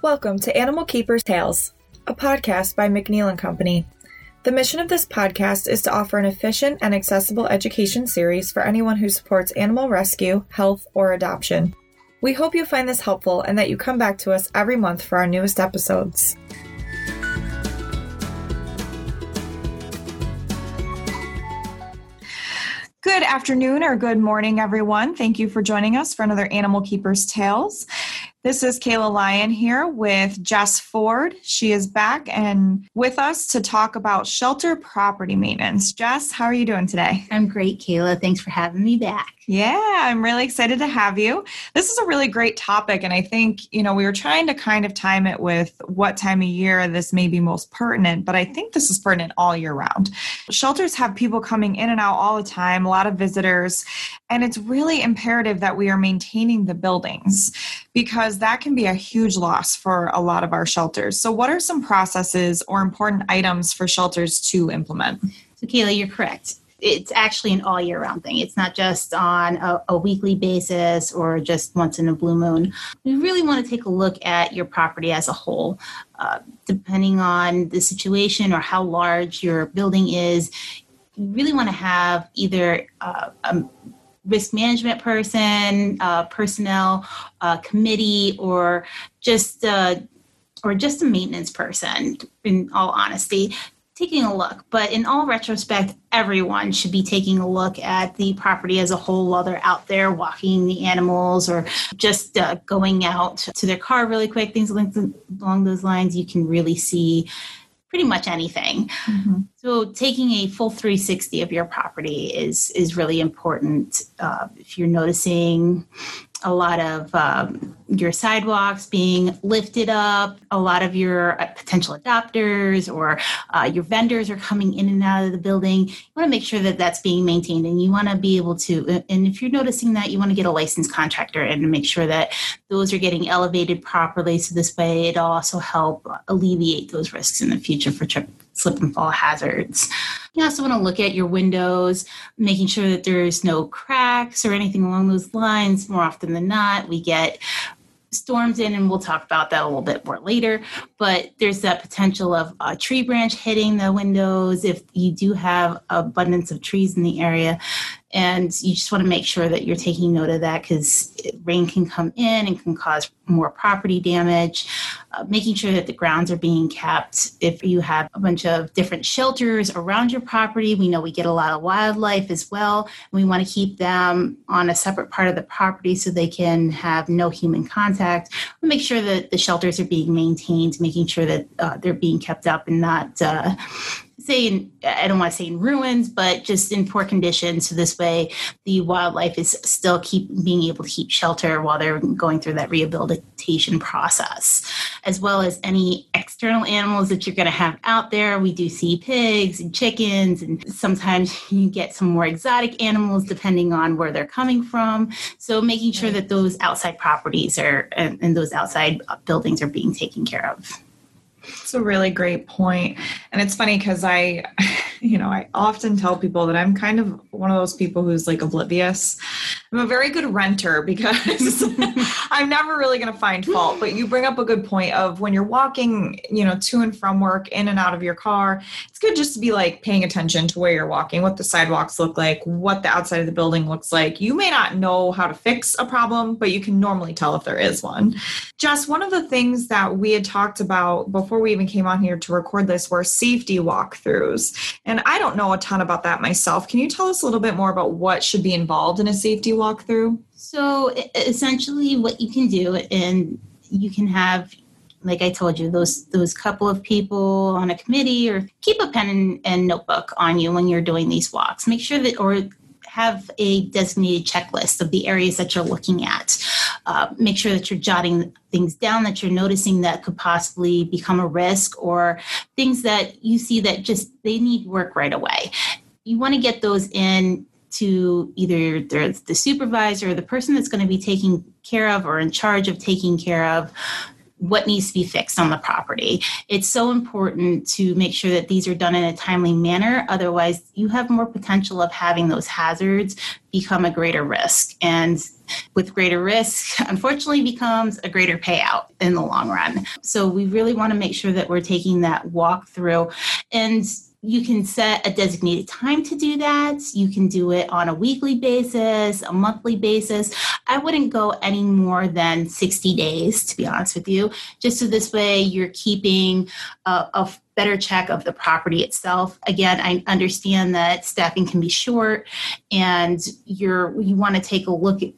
Welcome to Animal Keepers Tales, a podcast by McNeil and Company. The mission of this podcast is to offer an efficient and accessible education series for anyone who supports animal rescue, health, or adoption. We hope you find this helpful and that you come back to us every month for our newest episodes. Good afternoon or good morning, everyone. Thank you for joining us for another Animal Keepers Tales. This is Kayla Lyon here with Jess Ford. She is back and with us to talk about shelter property maintenance. Jess, how are you doing today? I'm great, Kayla. Thanks for having me back. Yeah, I'm really excited to have you. This is a really great topic, and I think, you know, we were trying to kind of time it with what time of year this may be most pertinent, but I think this is pertinent all year round. Shelters have people coming in and out all the time, a lot of visitors, and it's really imperative that we are maintaining the buildings because that can be a huge loss for a lot of our shelters. So, what are some processes or important items for shelters to implement? So, Kayla, you're correct it's actually an all year round thing. It's not just on a, a, weekly basis or just once in a blue moon. You really want to take a look at your property as a whole. Uh, depending on the situation or how large your building is, you really want to have either uh, a risk management person, uh, personnel, committee, or just uh, or just a maintenance person in all honesty taking a look. But in all retrospect, everyone should be taking a look at the property as a whole while they're out there walking the animals or just uh, going out to their car really quick. Things along those lines, you can really see pretty much anything. Mm-hmm. So taking a full 360 of your property is is really important. Uh, if you're noticing a lot of um, your sidewalks being lifted up, a lot of your uh, potential adopters or uh, your vendors are coming in and out of the building. You want to make sure that that's being maintained and you want to be able to, uh, and if you're noticing that, you want to get a licensed contractor and make sure that those are getting elevated properly. So this way it'll also help alleviate those risks in the future for trip slip and fall hazards. You also want to look at your windows, making sure that there's no cracks or anything along those lines. More often than not, we get storms in, and we'll talk about that a little bit more later. But there's that potential of a tree branch hitting the windows if you do have abundance of trees in the area and you just want to make sure that you're taking note of that because rain can come in and can cause more property damage. Uh, making sure that the grounds are being kept. If you have a bunch of different shelters around your property we know we get a lot of wildlife as well. We want to keep them on a separate part of the property so they can have no human contact. We make sure that the shelters are being maintained making sure that uh, they're being kept up and not uh, say in, I don't want to say in ruins, but just in poor condition. So this way, the wildlife is still keep being able to keep shelter while they're going through that rehabilitation process, as well as any external animals that you're going to have out there. We do see pigs and chickens, and sometimes you get some more exotic animals depending on where they're coming from. So making sure that those outside properties are and, and those outside buildings are being taken care of. It's a really great point. And it's funny because I, you know, I often tell people that I'm kind of one of those people who's like oblivious. I'm a very good renter because I'm never really going to find fault. But you bring up a good point of when you're walking, you know, to and from work, in and out of your car, it's good just to be like paying attention to where you're walking, what the sidewalks look like, what the outside of the building looks like. You may not know how to fix a problem, but you can normally tell if there is one. Just one of the things that we had talked about before we even came on here to record this were safety walkthroughs. And I don't know a ton about that myself. Can you tell us a little bit more about what should be involved in a safety walkthrough? So essentially, what you can do, and you can have like I told you, those those couple of people on a committee, or keep a pen and, and, notebook on you when you're doing these walks. Make sure that, or have a designated checklist of the areas that you're looking at. Uh, make sure that you're jotting things down that you're noticing that could possibly become a risk, or things that you see that just they need work right away. You want to get those in to either the supervisor or the person that's going to be taking care of or in charge of taking care of what needs to be fixed on the property. It's so important to make sure that these are done in a timely manner. Otherwise, you have more potential of having those hazards become a greater risk. And with greater risk, unfortunately, becomes a greater payout in the long run. So we really want to make sure that we're taking that walk through. And you can set a designated time to do that. You can do it on a weekly basis, a monthly basis. I wouldn't go any more than 60 days, to be honest with you, just so this way you're keeping a, a better check of the property itself. Again, I understand that staffing can be short and you're you want to take a look at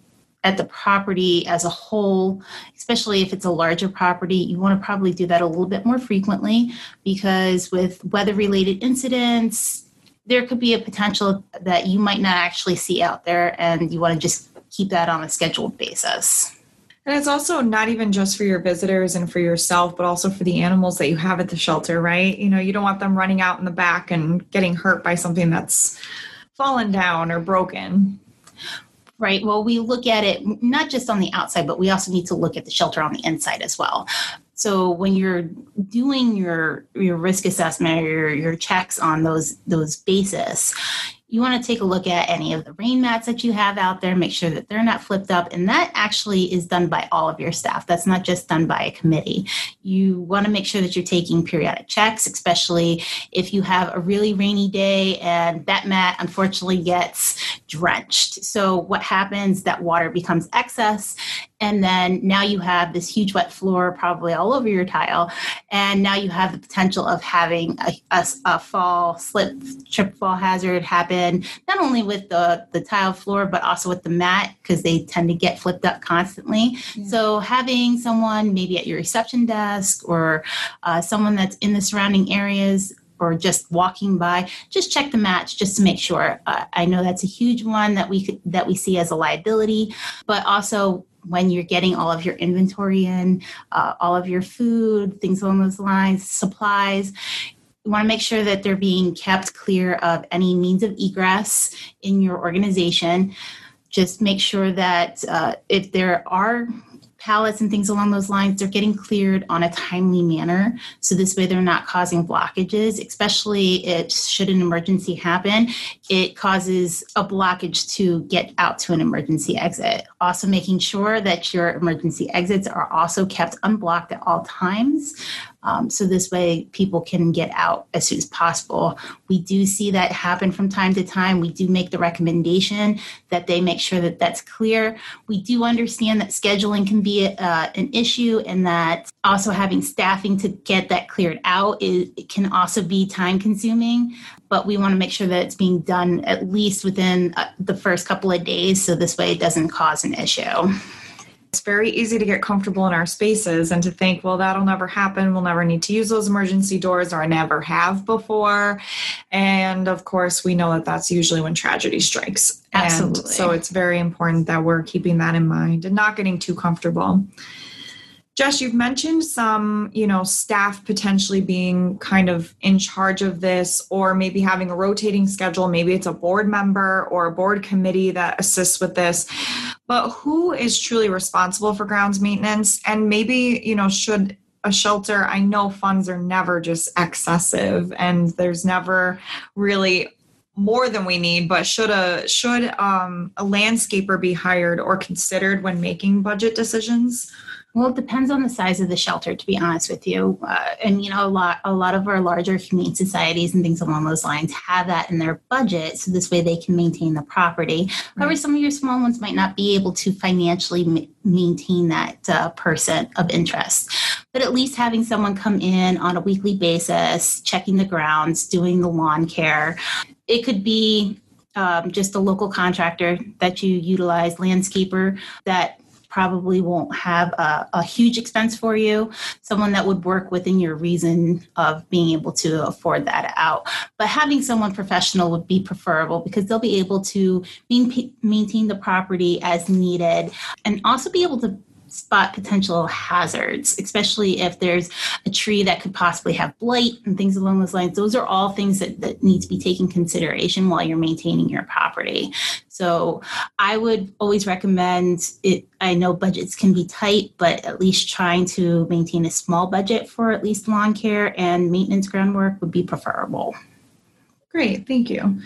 at the property as a whole, especially if it's a larger property, you want to probably do that a little bit more frequently because with weather related incidents, there could be a potential that you might not actually see out there, and you want to just keep that on a scheduled basis. And it's also not even just for your visitors and for yourself, but also for the animals that you have at the shelter, right? You know, you don't want them running out in the back and getting hurt by something that's fallen down or broken right? Well, we look at it not just on the outside, but we also need to look at the shelter on the inside as well. So when you're doing your your risk assessment or your, your checks on those those bases, you want to take a look at any of the rain mats that you have out there, make sure that they're not flipped up. And that actually is done by all of your staff. That's not just done by a committee. You want to make sure that you're taking periodic checks, especially if you have a really rainy day and that mat unfortunately gets drenched. So what happens, that water becomes excess and then now you have this huge wet floor probably all over your tile and now you have the potential of having a, a, a, fall slip trip fall hazard happen not only with the the tile floor but also with the mat because they tend to get flipped up constantly yeah. so having someone maybe at your reception desk or uh, someone that's in the surrounding areas or just walking by, just check the match just to make sure. Uh, I know that's a huge one that we could, that we see as a liability, but also when you're getting all of your inventory in, uh, all of your food, things along those lines, supplies. You want to make sure that they're being kept clear of any means of egress in your organization. Just make sure that uh, if there are pallets and things along those lines, they're getting cleared on a timely manner. So this way they're not causing blockages, especially if should an emergency happen, it causes a blockage to get out to an emergency exit. Also making sure that your emergency exits are also kept unblocked at all times. Um, so this way people can get out as soon as possible. We do see that happen from time to time. We do make the recommendation that they make sure that that's clear. We do understand that scheduling can be uh, an issue and that also having staffing to get that cleared out is, can also be time consuming but we want to make sure that it's being done at least within uh, the first couple of days so this way it doesn't cause an issue. It's very easy to get comfortable in our spaces and to think, well, that'll never happen. We'll never need to use those emergency doors, or I never have before. And of course, we know that that's usually when tragedy strikes. Absolutely. And so it's very important that we're keeping that in mind and not getting too comfortable. Jess, you've mentioned some, you know, staff potentially being kind of in charge of this or maybe having a rotating schedule. Maybe it's a board member or a board committee that assists with this. But who is truly responsible for grounds maintenance? And maybe, you know, should a shelter, I know funds are never just excessive and there's never really more than we need but should a should um, a landscaper be hired or considered when making budget decisions well, it depends on the size of the shelter, to be honest with you. Uh, and you know, a lot, a lot of our larger humane societies and things along those lines have that in their budget, so this way they can maintain the property. Right. However, some of your small ones might not be able to financially ma- maintain that uh, person of interest. But at least having someone come in on a weekly basis, checking the grounds, doing the lawn care, it could be um, just a local contractor that you utilize, landscaper that probably won't have a, a, huge expense for you, someone that would work within your reason of being able to afford that out. But having someone professional would be preferable because they'll be able to maintain the property as needed and also be able to spot potential hazards, especially if there's a tree that could possibly have blight and things along those lines. Those are all things that, that need to be taken consideration while you're maintaining your property. So I would always recommend it. I know budgets can be tight, but at least trying to maintain a small budget for at least lawn care and maintenance groundwork would be preferable. Great, thank you.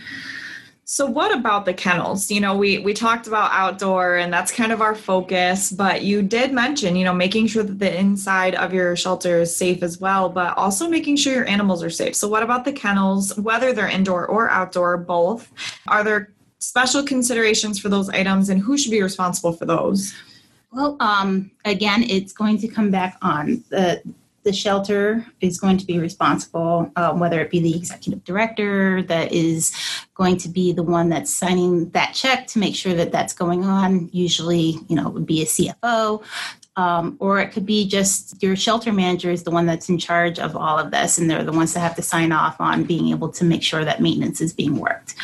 So what about the kennels? You know, we we talked about outdoor and that's kind of our focus, but you did mention, you know, making sure that the inside of your shelter is safe as well, but also making sure your animals are safe. So what about the kennels, whether they're indoor or outdoor, both? Are there special considerations for those items and who should be responsible for those? Well, um, again, it's going to come back on the the shelter is going to be responsible, um, whether it be the executive director that is going to be the one that's signing that check to make sure that that's going on. Usually, you know, it would be a CFO. Um, or it could be just your shelter manager is the one that's in charge of all of this, and they're the ones that have to sign off on being able to make sure that maintenance is being worked.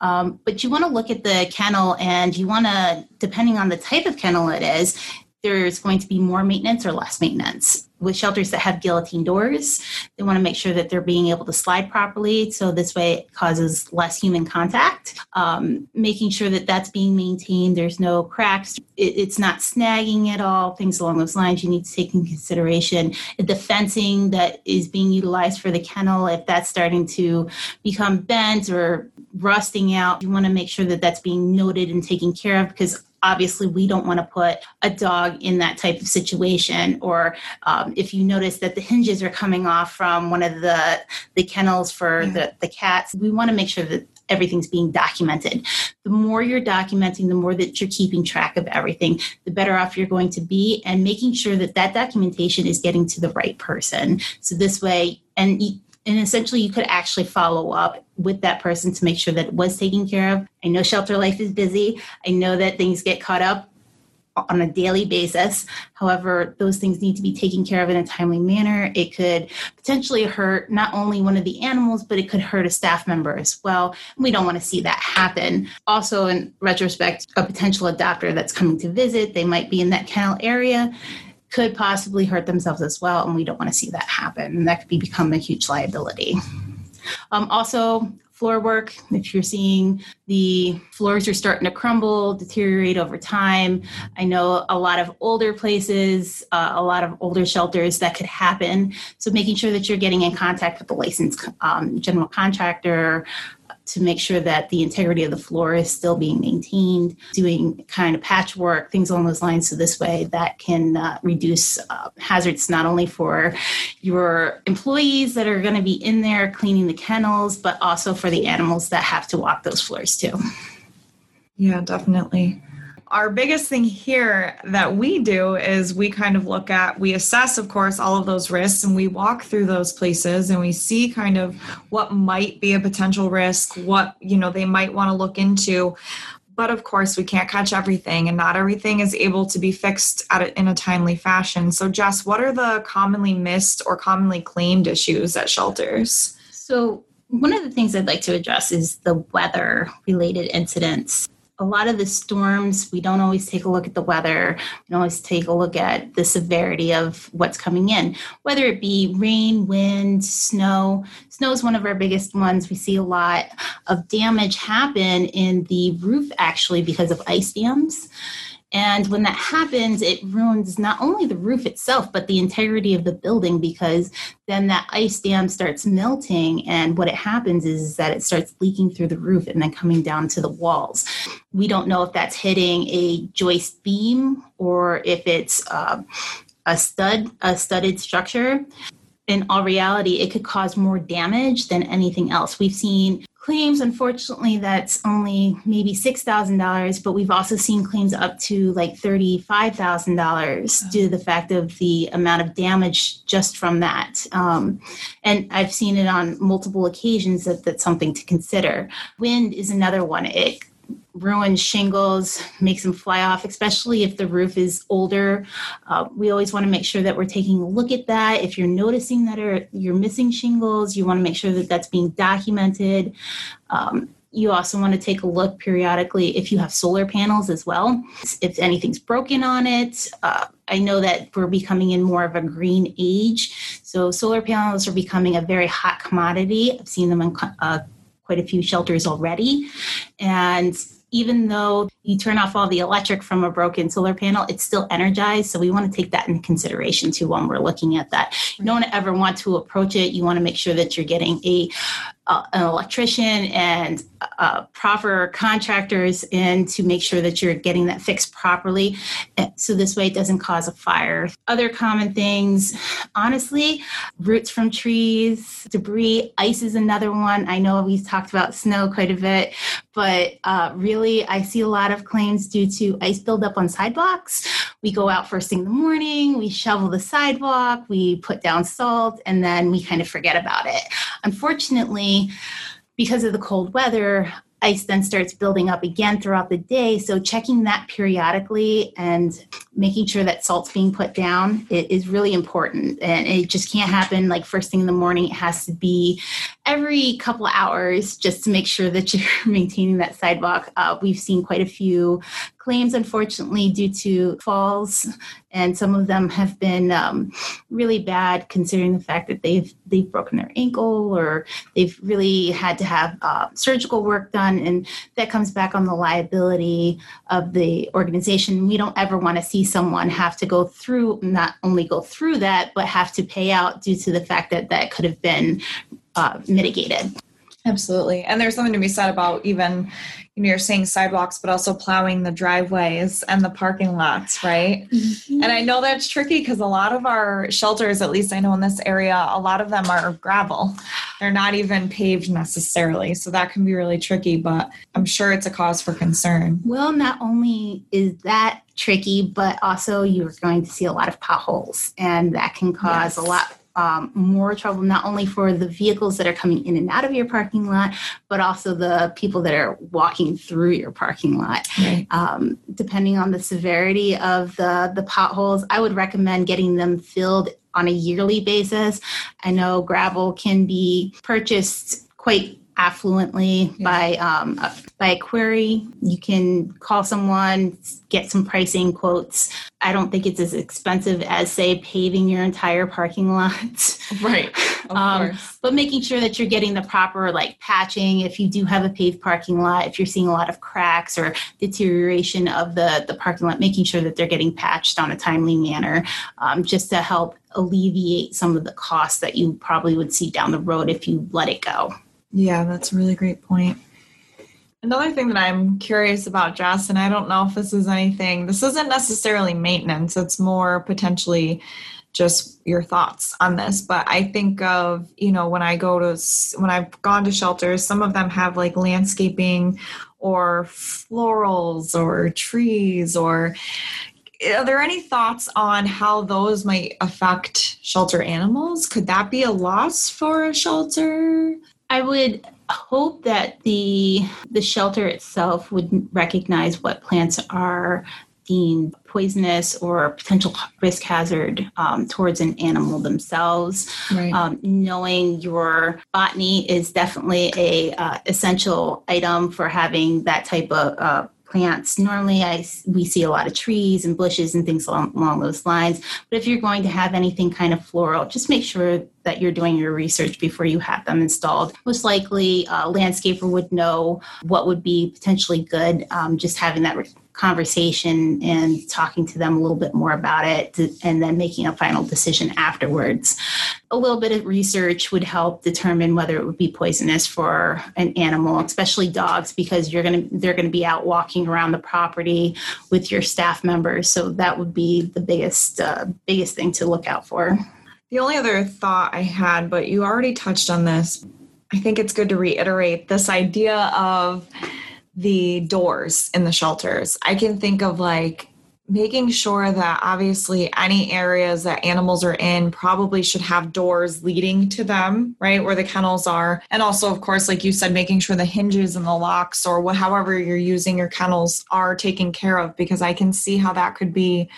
Um, but you want to look at the kennel, and you want to, depending on the type of kennel it is, there's going to be more maintenance or less maintenance with shelters that have guillotine doors, they want to make sure that they're being able to slide properly. So this way it causes less human contact. Um, making sure that that's being maintained. There's no cracks. It, it's not snagging at all. Things along those lines you need to take in consideration. The fencing that is being utilized for the kennel, if that's starting to become bent or rusting out, you want to make sure that that's being noted and taken care of because obviously we don't want to put a dog in that type of situation or um, if you notice that the hinges are coming off from one of the the kennels for yeah. the, the cats we want to make sure that everything's being documented. The more you're documenting, the more that you're keeping track of everything, the better off you're going to be, and making sure that that documentation is getting to the right person. So this way, and and essentially you could actually follow up with that person to make sure that it was taken care of. I know shelter life is busy. I know that things get caught up on a daily basis. However those things need to be taken care of in a timely manner. It could potentially hurt not only one of the animals but it could hurt a staff member as well. We don't want to see that happen. Also in retrospect a potential adopter that's coming to visit they might be in that kennel area could possibly hurt themselves as well, and we don't want to see that happen. And that could be, become a huge liability. Um, also, floor work. If you're seeing the floors are starting to crumble, deteriorate over time, I know a lot of older places, uh, a lot of older shelters that could happen. So making sure that you're getting in contact with the licensed um, general contractor, to make sure that the integrity of the floor is still being maintained, doing kind of patchwork, things along those lines. So, this way, that can uh, reduce uh, hazards not only for your employees that are going to be in there cleaning the kennels, but also for the animals that have to walk those floors too. Yeah, definitely our biggest thing here that we do is we kind of look at, we assess, of course, all of those risks and we walk through those places and we see kind of what might be a potential risk, what, you know, they might want to look into. But of course, we can't catch everything and not everything is able to be fixed at a, in a timely fashion. So, Jess, what are the commonly missed or commonly claimed issues at shelters? So, one of the things I'd like to address is the weather related incidents a lot of the storms, we don't always take a look at the weather. We don't always take a look at the severity of what's coming in, whether it be rain, wind, snow. Snow is one of our biggest ones. We see a lot of damage happen in the roof actually because of ice dams. And when that happens, it ruins not only the roof itself, but the integrity of the building because then that ice dam starts melting. And what it happens is, that it starts leaking through the roof and then coming down to the walls. We don't know if that's hitting a joist beam or if it's uh, a stud, a studded structure in all reality, it could cause more damage than anything else. We've seen claims, unfortunately, that's only maybe $6,000, but we've also seen claims up to like $35,000 due to the fact of the amount of damage just from that. Um, and I've seen it on multiple occasions that that's something to consider. Wind is another one. It ruins shingles, makes them fly off, especially if the roof is older. Uh, we always want to make sure that we're taking a look at that. If you're noticing that are, you're missing shingles, you want to make sure that that's being documented. Um, you also want to take a look periodically if you have solar panels as well, if anything's broken on it. Uh, I know that we're becoming in more of a green age. So solar panels are becoming a very hot commodity. I've seen them in uh, quite a few shelters already. And even though you turn off all the electric from a broken solar panel, it's still energized. So we want to take that into consideration too when we're looking at that. You don't ever want to approach it. You want to make sure that you're getting a uh, an electrician and uh, proper contractors in to make sure that you're getting that fixed properly. So this way it doesn't cause a fire. Other common things, honestly, roots from trees, debris, ice is another one. I know we've talked about snow quite a bit, but uh, really I see a lot of claims due to ice buildup on sidewalks. We go out first thing in the morning, we shovel the sidewalk, we put down salt, and then we kind of forget about it. Unfortunately, because of the cold weather, ice then starts building up again throughout the day. So checking that periodically and making sure that salt's being put down is really important. And it just can't happen like first thing in the morning. It has to be every couple hours just to make sure that you're maintaining that sidewalk. Uh, we've seen quite a few claims, unfortunately, due to falls, and some of them have been um, really bad, considering the fact that they've they've broken their ankle or they've really had to have uh, surgical work done, and that comes back on the liability of the organization. We don't ever want to see someone have to go through not only go through that, but have to pay out due to the fact that that could have been uh, mitigated. Absolutely. And there's something to be said about even, you know, you're saying sidewalks, but also plowing the driveways and the parking lots, right? Mm-hmm. And I know that's tricky because a lot of our shelters, at least I know in this area, a lot of them are gravel. They're not even paved necessarily. So that can be really tricky, but I'm sure it's a cause for concern. Well, not only is that tricky, but also you're going to see a lot of potholes, and that can cause yes. a lot um, more trouble not only for the vehicles that are coming in and out of your parking lot, but also the people that are walking through your parking lot. Right. Um, depending on the severity of the the potholes, I would recommend getting them filled on a yearly basis. I know gravel can be purchased quite affluently yeah. by um, by a query. You can call someone, get some pricing quotes. I don't think it's as expensive as say paving your entire parking lot. Right. um, but making sure that you're getting the proper like patching. If you do have a paved parking lot, if you're seeing a lot of cracks or deterioration of the the parking lot, making sure that they're getting patched on a timely manner, um, just to help alleviate some of the costs that you probably would see down the road if you let it go. Yeah, that's a really great point. Another thing that I'm curious about, Jess, and I don't know if this is anything, this isn't necessarily maintenance, it's more potentially just your thoughts on this. But I think of, you know, when I go to, when I've gone to shelters, some of them have like landscaping or florals or trees or are there any thoughts on how those might affect shelter animals? Could that be a loss for a shelter? I would hope that the the shelter itself would recognize what plants are deemed poisonous or potential risk hazard um, towards an animal themselves. Right. Um, knowing your botany is definitely a uh, essential item for having that type of uh, plants. Normally, I we see a lot of trees and bushes and things along, along those lines. But if you're going to have anything kind of floral, just make sure that you're doing your research before you have them installed. Most likely, a landscaper would know what would be potentially good. Um, just having that conversation and talking to them a little bit more about it and then making a final decision afterwards. A little bit of research would help determine whether it would be poisonous for an animal, especially dogs, because you're going to they're going to be out walking around the property with your staff members. So that would be the biggest uh, biggest thing to look out for. The only other thought I had, but you already touched on this, I think it's good to reiterate this idea of the doors in the shelters. I can think of like making sure that obviously any areas that animals are in probably should have doors leading to them right where the kennels are and also of course like you said making sure the hinges and the locks or what, however you're using your kennels are taken care of because i can see how that could be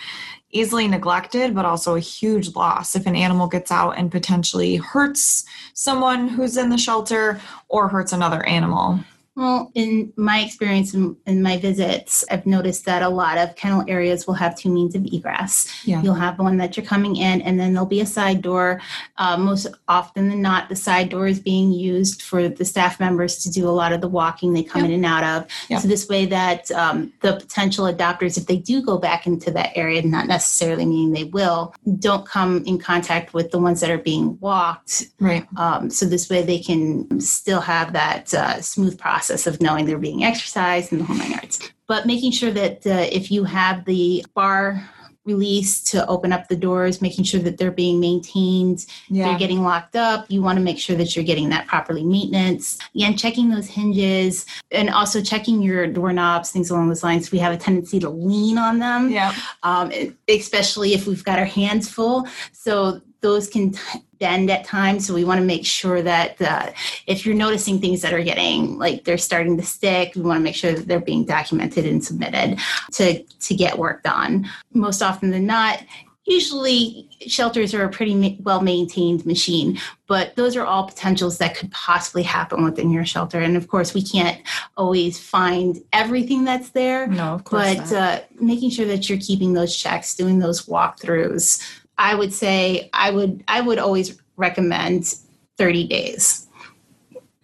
easily neglected but also a huge loss if an animal gets out and potentially hurts someone who's in the shelter or hurts another animal Well, in my experience in, in, my visits, I've noticed that a lot of kennel areas will have two means of egress. Yeah. You'll have one that you're coming in, and then there'll be a side door. Uh, most often than not, the side door is being used for the staff members to do a lot of the walking they come yep. in and out of. Yep. So this way that um, the potential adopters, if they do go back into that area, not necessarily meaning they will, don't come in contact with the ones that are being walked. Right. Um, so this way they can still have that uh, smooth process process of knowing they're being exercised in the whole nine yards. But making sure that uh, if you have the bar release to open up the doors, making sure that they're being maintained, yeah. they're getting locked up. You want to make sure that you're getting that properly maintenance. Again, checking those hinges and also checking your doorknobs, things along those lines. We have a tendency to lean on them, yeah. Um, especially if we've got our hands full. So those can bend at times. So we want to make sure that uh, if you're noticing things that are getting like they're starting to stick we want to make sure that they're being documented and submitted to to get work done. Most often than not usually shelters are a pretty well maintained machine but those are all potentials that could possibly happen within your shelter. And of course we can't always find everything that's there no of course but uh, making sure that you're keeping those checks doing those walkthroughs I would say I would I would always recommend 30 days.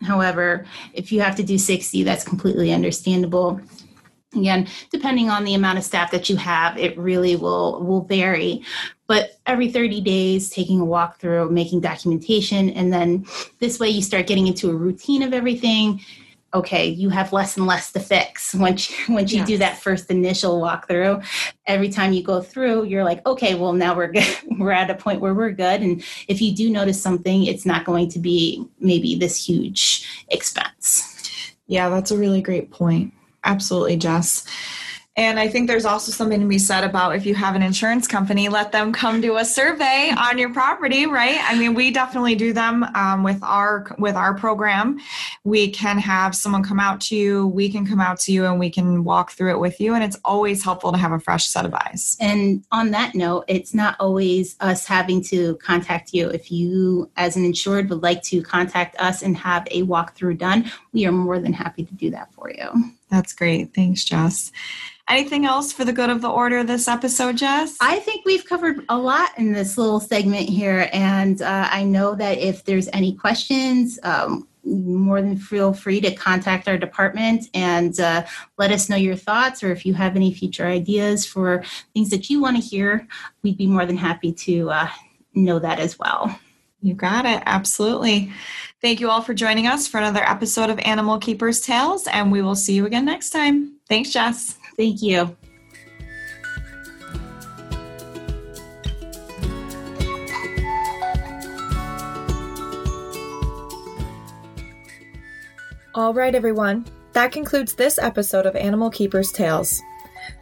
However, if you have to do 60, that's completely understandable. Again, depending on the amount of staff that you have, it really will will vary. But every 30 days, taking a walkthrough, making documentation, and then this way you start getting into a routine of everything okay, you have less and less to fix once you, once you yes. do that first initial walkthrough. Every time you go through, you're like, okay, well now we're good. we're at a point where we're good. And if you do notice something, it's not going to be maybe this huge expense. Yeah, that's a really great point. Absolutely, Jess. And I think there's also something to be said about if you have an insurance company, let them come do a survey on your property, right? I mean, we definitely do them um, with our with our program. We can have someone come out to you, we can come out to you, and we can walk through it with you. And it's always helpful to have a fresh set of eyes. And on that note, it's not always us having to contact you. If you, as an insured, would like to contact us and have a walkthrough done, we are more than happy to do that for you. That's great. Thanks, Jess. Anything else for the good of the order this episode, Jess? I think we've covered a lot in this little segment here. And uh, I know that if there's any questions, um, more than feel free to contact our department and uh, let us know your thoughts or if you have any future ideas for things that you want to hear we'd be more than happy to uh, know that as well you got it absolutely thank you all for joining us for another episode of animal keepers tales and we will see you again next time thanks jess Thank you. All right, everyone. That concludes this episode of Animal Keepers Tales.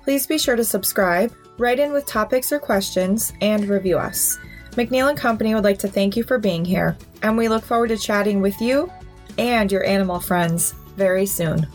Please be sure to subscribe, write in with topics or questions, and review us. McNeil and Company would like to thank you for being here, and we look forward to chatting with you and your animal friends very soon.